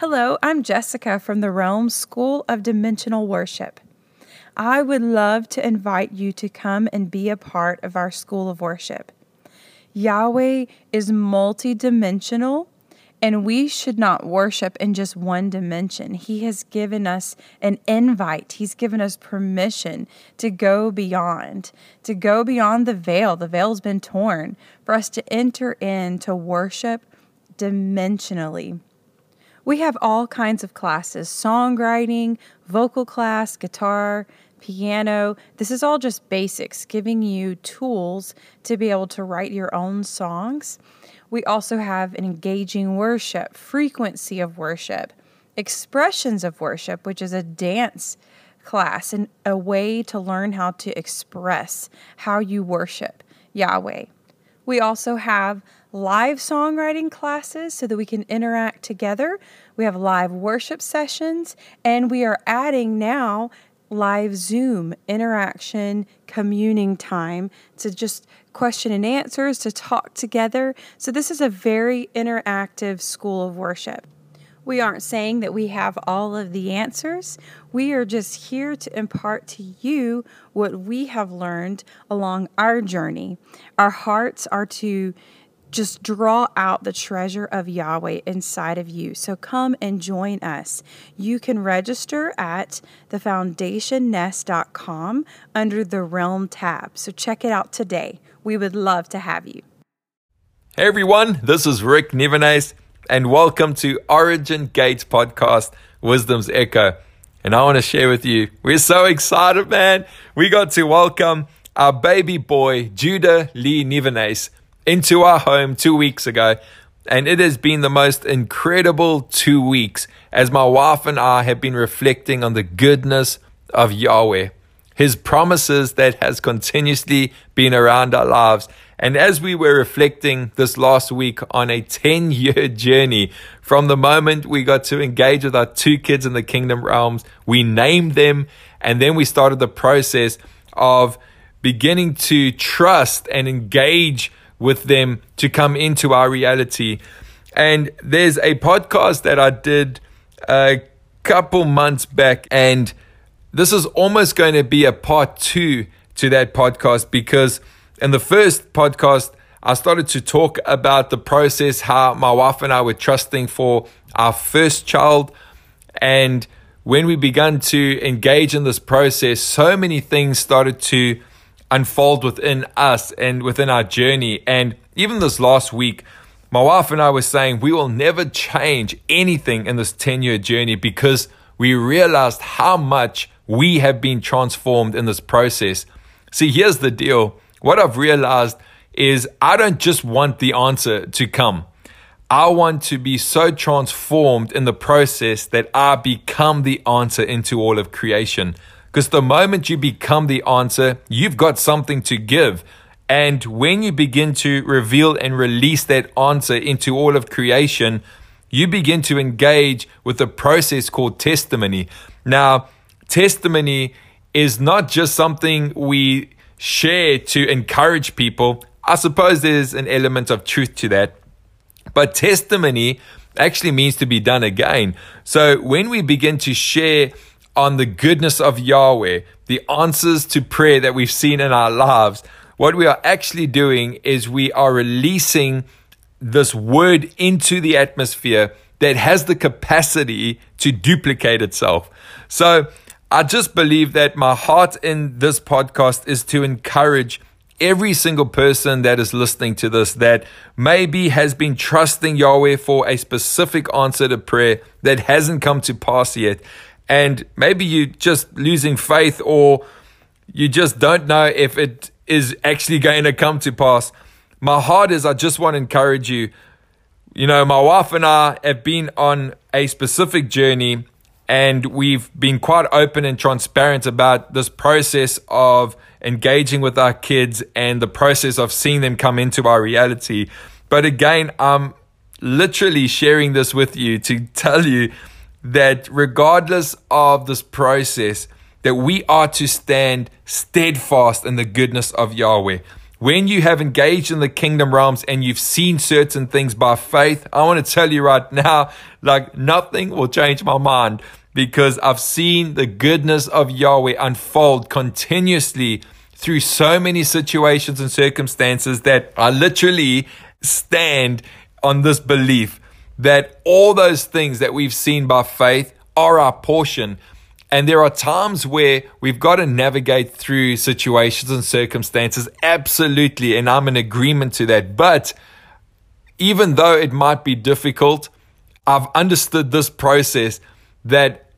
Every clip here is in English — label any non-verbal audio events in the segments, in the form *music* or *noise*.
Hello, I'm Jessica from the Realm School of Dimensional Worship. I would love to invite you to come and be a part of our School of Worship. Yahweh is multidimensional, and we should not worship in just one dimension. He has given us an invite, He's given us permission to go beyond, to go beyond the veil. The veil's been torn for us to enter in to worship dimensionally. We have all kinds of classes songwriting, vocal class, guitar, piano. This is all just basics, giving you tools to be able to write your own songs. We also have an engaging worship, frequency of worship, expressions of worship, which is a dance class and a way to learn how to express how you worship Yahweh. We also have live songwriting classes so that we can interact together. We have live worship sessions, and we are adding now live Zoom interaction, communing time to just question and answers, to talk together. So, this is a very interactive school of worship. We aren't saying that we have all of the answers. We are just here to impart to you what we have learned along our journey. Our hearts are to just draw out the treasure of Yahweh inside of you. So come and join us. You can register at thefoundationnest.com under the Realm tab. So check it out today. We would love to have you. Hey everyone, this is Rick Nivenace and welcome to Origin Gates Podcast, Wisdom's Echo. And I want to share with you, we're so excited, man. We got to welcome our baby boy, Judah Lee Nivenace, into our home two weeks ago. And it has been the most incredible two weeks as my wife and I have been reflecting on the goodness of Yahweh, His promises that has continuously been around our lives and as we were reflecting this last week on a *laughs* 10 year journey from the moment we got to engage with our two kids in the kingdom realms, we named them, and then we started the process of beginning to trust and engage with them to come into our reality. And there's a podcast that I did a couple months back, and this is almost going to be a part two to that podcast because in the first podcast, I started to talk about the process, how my wife and I were trusting for our first child. And when we began to engage in this process, so many things started to unfold within us and within our journey. And even this last week, my wife and I were saying we will never change anything in this 10 year journey because we realized how much we have been transformed in this process. See, here's the deal what I've realized is I don't just want the answer to come. I want to be so transformed in the process that I become the answer into all of creation. Because the moment you become the answer, you've got something to give. And when you begin to reveal and release that answer into all of creation, you begin to engage with a process called testimony. Now, testimony is not just something we share to encourage people, I suppose there's an element of truth to that. But testimony actually means to be done again. So when we begin to share on the goodness of Yahweh, the answers to prayer that we've seen in our lives, what we are actually doing is we are releasing this word into the atmosphere that has the capacity to duplicate itself. So I just believe that my heart in this podcast is to encourage every single person that is listening to this that maybe has been trusting Yahweh for a specific answer to prayer that hasn't come to pass yet. And maybe you just losing faith or you just don't know if it is actually going to come to pass. My heart is I just want to encourage you. You know, my wife and I have been on a specific journey and we've been quite open and transparent about this process of engaging with our kids and the process of seeing them come into our reality. But again, I'm literally sharing this with you to *laughs* tell you that regardless of this process, that we are to stand steadfast in the goodness of Yahweh. when you have engaged in the kingdom realms and you've seen certain things by faith, I want to tell you right now, like nothing will change my mind because I've seen the goodness of Yahweh unfold continuously through so many situations and circumstances that I literally stand on this belief that all those things that we've seen by faith are our portion. And there are times where we've got to navigate through situations and circumstances. Absolutely. And I'm in agreement to that. But even though it might be difficult, I've understood this process that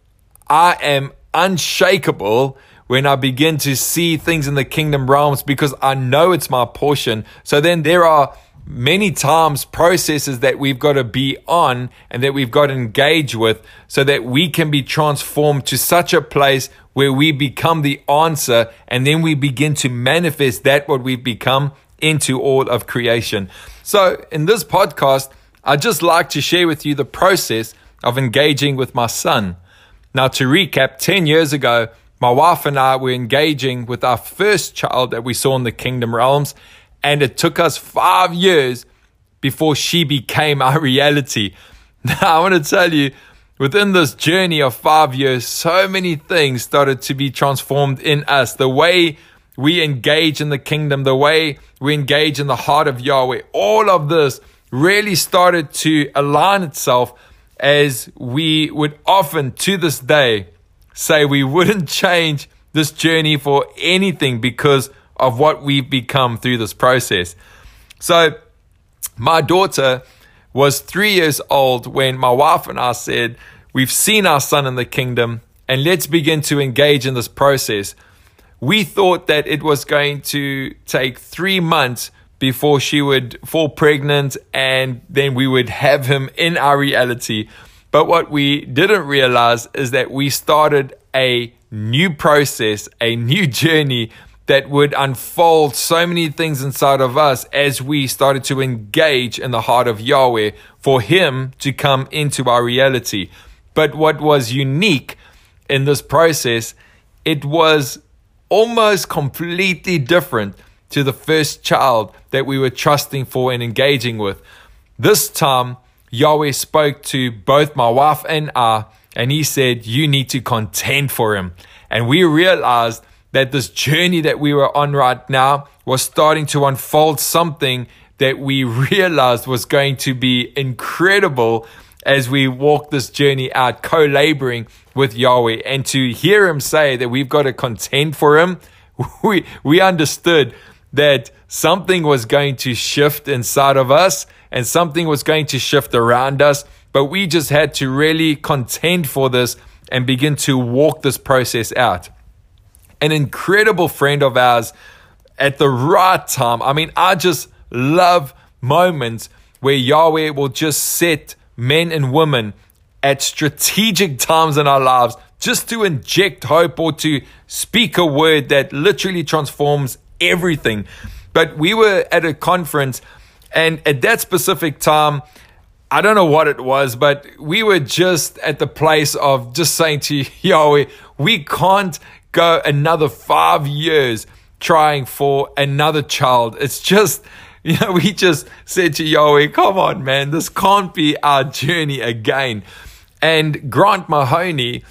I am unshakable when I begin to see things in the kingdom realms because I know it's my portion. So then there are many times processes that we've got to be on and that we've got to engage with so that we can be transformed to such a place where we become the answer and then we begin to manifest that what we've become into all of creation. So in this podcast, I'd just like to share with you the process of engaging with my son. Now, to recap, 10 years ago, my wife and I were engaging with our first child that we saw in the kingdom realms, and it took us five years before she became our reality. *laughs* Now, I want to tell you, within this journey of five years, so many things started to be transformed in us. The way we engage in the kingdom, the way we engage in the heart of Yahweh, all of this really started to align itself as we would often to this day say we wouldn't *laughs* change this journey for anything because of what we've become through this process. So, my daughter was three years old when my wife and I said, We've seen our son in the kingdom, and let's begin to engage in this process. We thought that it was going to take three months before she would fall pregnant and then we would have him in our reality. But what we didn't realize is that we started a new process, a new *laughs* journey that would unfold so many things inside of us as we started to engage in the heart of Yahweh for Him to come into our reality. But what was unique in this process, it was almost completely different to the first child that we were trusting for and engaging with. This time, Yahweh spoke to both my wife and I, and he said, You need to contend for him. And we realized that this journey that we were on right now was starting to unfold something that we *laughs* realized was going to be incredible as we walk this journey out, co laboring with Yahweh. And to hear him say that we've got to contend for him, *laughs* we, we understood that something was going to shift inside of us and something was going to shift around us. But we just had to really contend for this and begin to walk this process out. An incredible friend of ours at the right time. I mean, I just love moments where Yahweh will just set men and women at strategic times in our lives just to inject hope or to speak a word that literally transforms everything. But we were at a conference, and at that specific time, I don't know what it was, but we were just at the place of just saying to *laughs* Yahweh, we can't go another five years trying for another child. It's just, *laughs* you know, we just said to Yahweh, come on, man, this can't be our journey again. And Grant Mahoney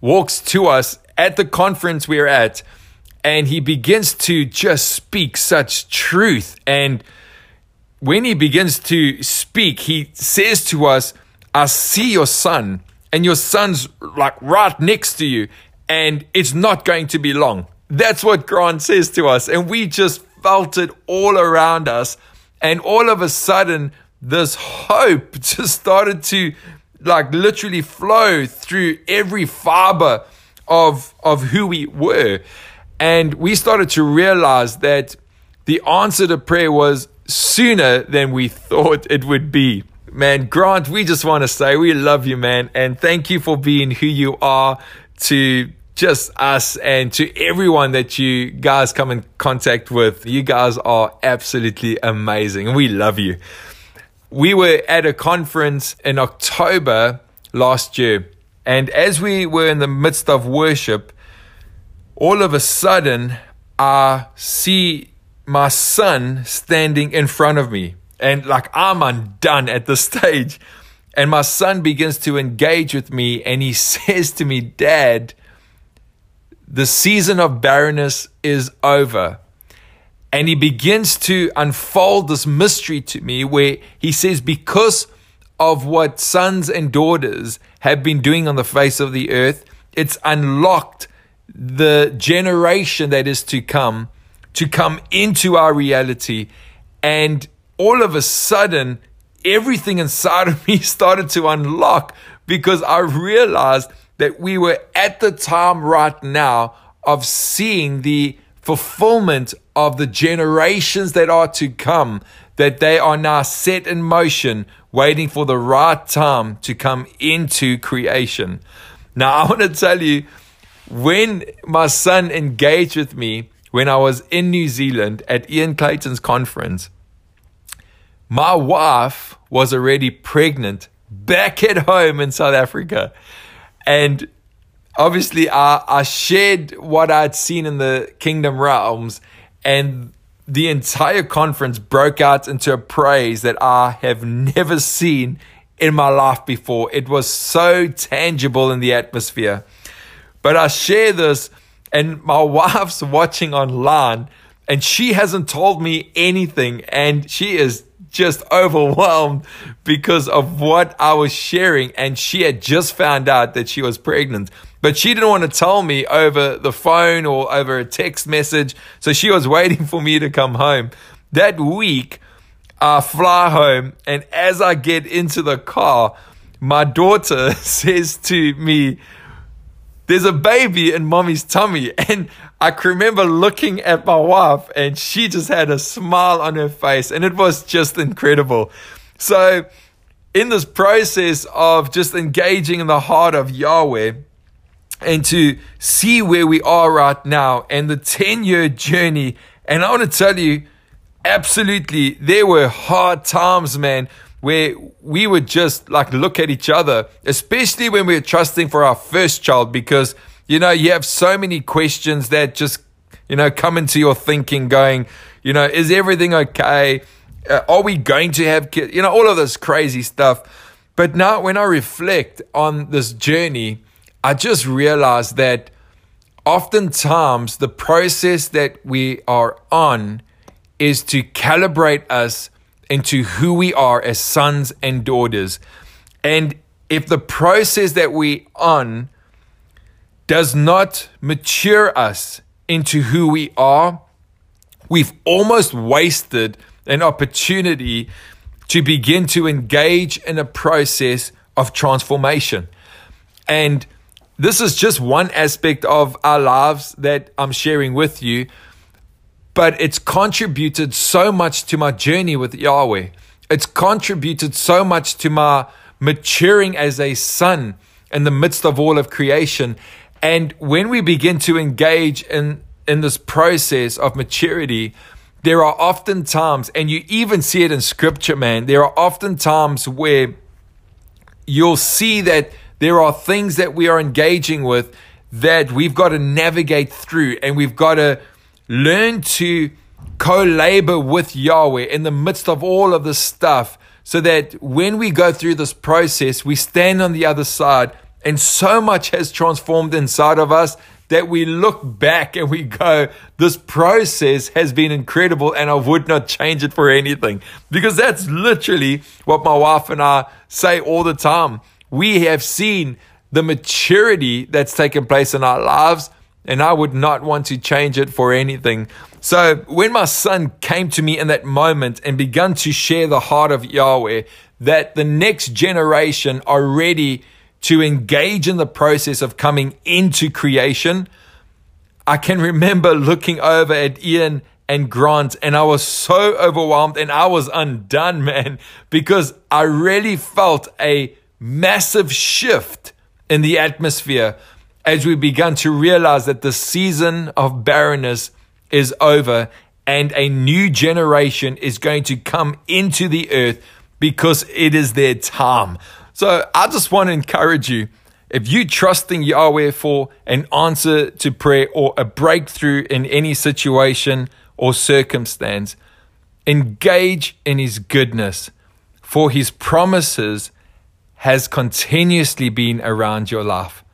walks to us at the conference we're at and he begins to just speak such truth. And when he begins to speak, he says to us, I see your son, and your son's like right next to you, and it's not going to be long. That's what Grant says to us. And we just felt it all around us. And all of a sudden, this hope *laughs* just started to like literally flow through every fiber of, of who we were. And we started to realize that the answer to prayer was sooner than we thought it would be. Man, Grant, we just want to say we love you, man. And thank you for being who you are to just us and to everyone that you guys come in contact with. You guys are absolutely amazing we love you. We were at a conference in October last year. And as we were in the midst of worship, all of a sudden, I see my son standing in front of me. And like I'm undone at this *laughs* stage. And my son begins to engage with me and he says to me, Dad, the season of barrenness is over. And he begins to unfold this mystery to me where he says, because of what sons and daughters have been doing on the face of the earth, it's unlocked the generation that is to come to come into our reality. And all of a sudden, everything inside of me *laughs* started to unlock because I realized that we were at the time right now of seeing the fulfillment of the generations that are to come, that they are now set in motion, waiting for the right time to come into creation. Now, *laughs* I want to tell you, when my son engaged with me when I was in New Zealand at Ian Clayton's conference, my wife was already pregnant back at home in South Africa. And obviously, I, I shared what I'd seen in the kingdom realms, and the entire conference broke out into a praise that I have never seen in my life before. It was so tangible in the atmosphere. But I share this, and my *laughs* wife's watching online, and she hasn't told me anything, and she is just overwhelmed because of what I was sharing. And she had just found out that she was pregnant, but she didn't want to tell me over the phone or over a text message. So she was *laughs* waiting for me to come home. That week, I fly home, and as I get into the car, my daughter *laughs* says to me, there's a baby in mommy's tummy. *laughs* And I can remember looking at my wife and she just had a smile on her face and it was just incredible. So, in this process of just engaging in the heart of Yahweh and to see where we are right now and the 10 year journey, and I want to tell you, absolutely, there were hard times, man where we would just like look at each other, especially when we were trusting for our first child, because, you know, you have so many questions that just, you know, come into your thinking going, you know, is everything okay? Uh, are we going to have kids? You know, all of this crazy stuff. But now when I reflect on this journey, I just realize that oftentimes the process that we are on is to calibrate us into who we are as sons and daughters. And if the process that we on does not mature us into who we are, we've almost wasted an opportunity to begin to engage in a process of transformation. And this is just one aspect of our lives that I'm sharing with you but it's contributed so much to my journey with Yahweh. It's contributed so much to my maturing as a son in the midst of all of creation. And when we begin to engage in, in this process of maturity, there are often times, and you even see it in scripture, man, there are often times where you'll see that there are things that we are engaging with that we've got to navigate through and we've got to Learn to co labor with Yahweh in the midst of all of this stuff so that when we go through this process, we stand on the other side and so much has transformed inside of us that we look back and we go, this process has been incredible and I would not change it for anything. Because that's literally what my wife and I say all the time. We have seen the maturity that's taken place in our lives and I would not want to change it for anything. So when my son came to me in that moment and began to share the heart of Yahweh, that the next generation are ready to engage in the process of coming into creation, I can remember looking over at Ian and Grant, and I was so overwhelmed and I was undone, *laughs* man, because I really felt a massive shift in the atmosphere as we began to realize that the season of barrenness is over and a new generation is going to come into the earth because it is their time. So I just want to encourage you if you're trusting Yahweh for an answer to prayer or a breakthrough in any situation or circumstance. Engage in his goodness, for his promises has continuously been around your life.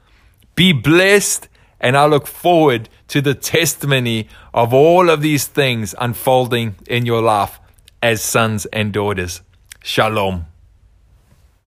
Be blessed, and I look forward to the testimony of all of these things unfolding in your life as sons and daughters. Shalom.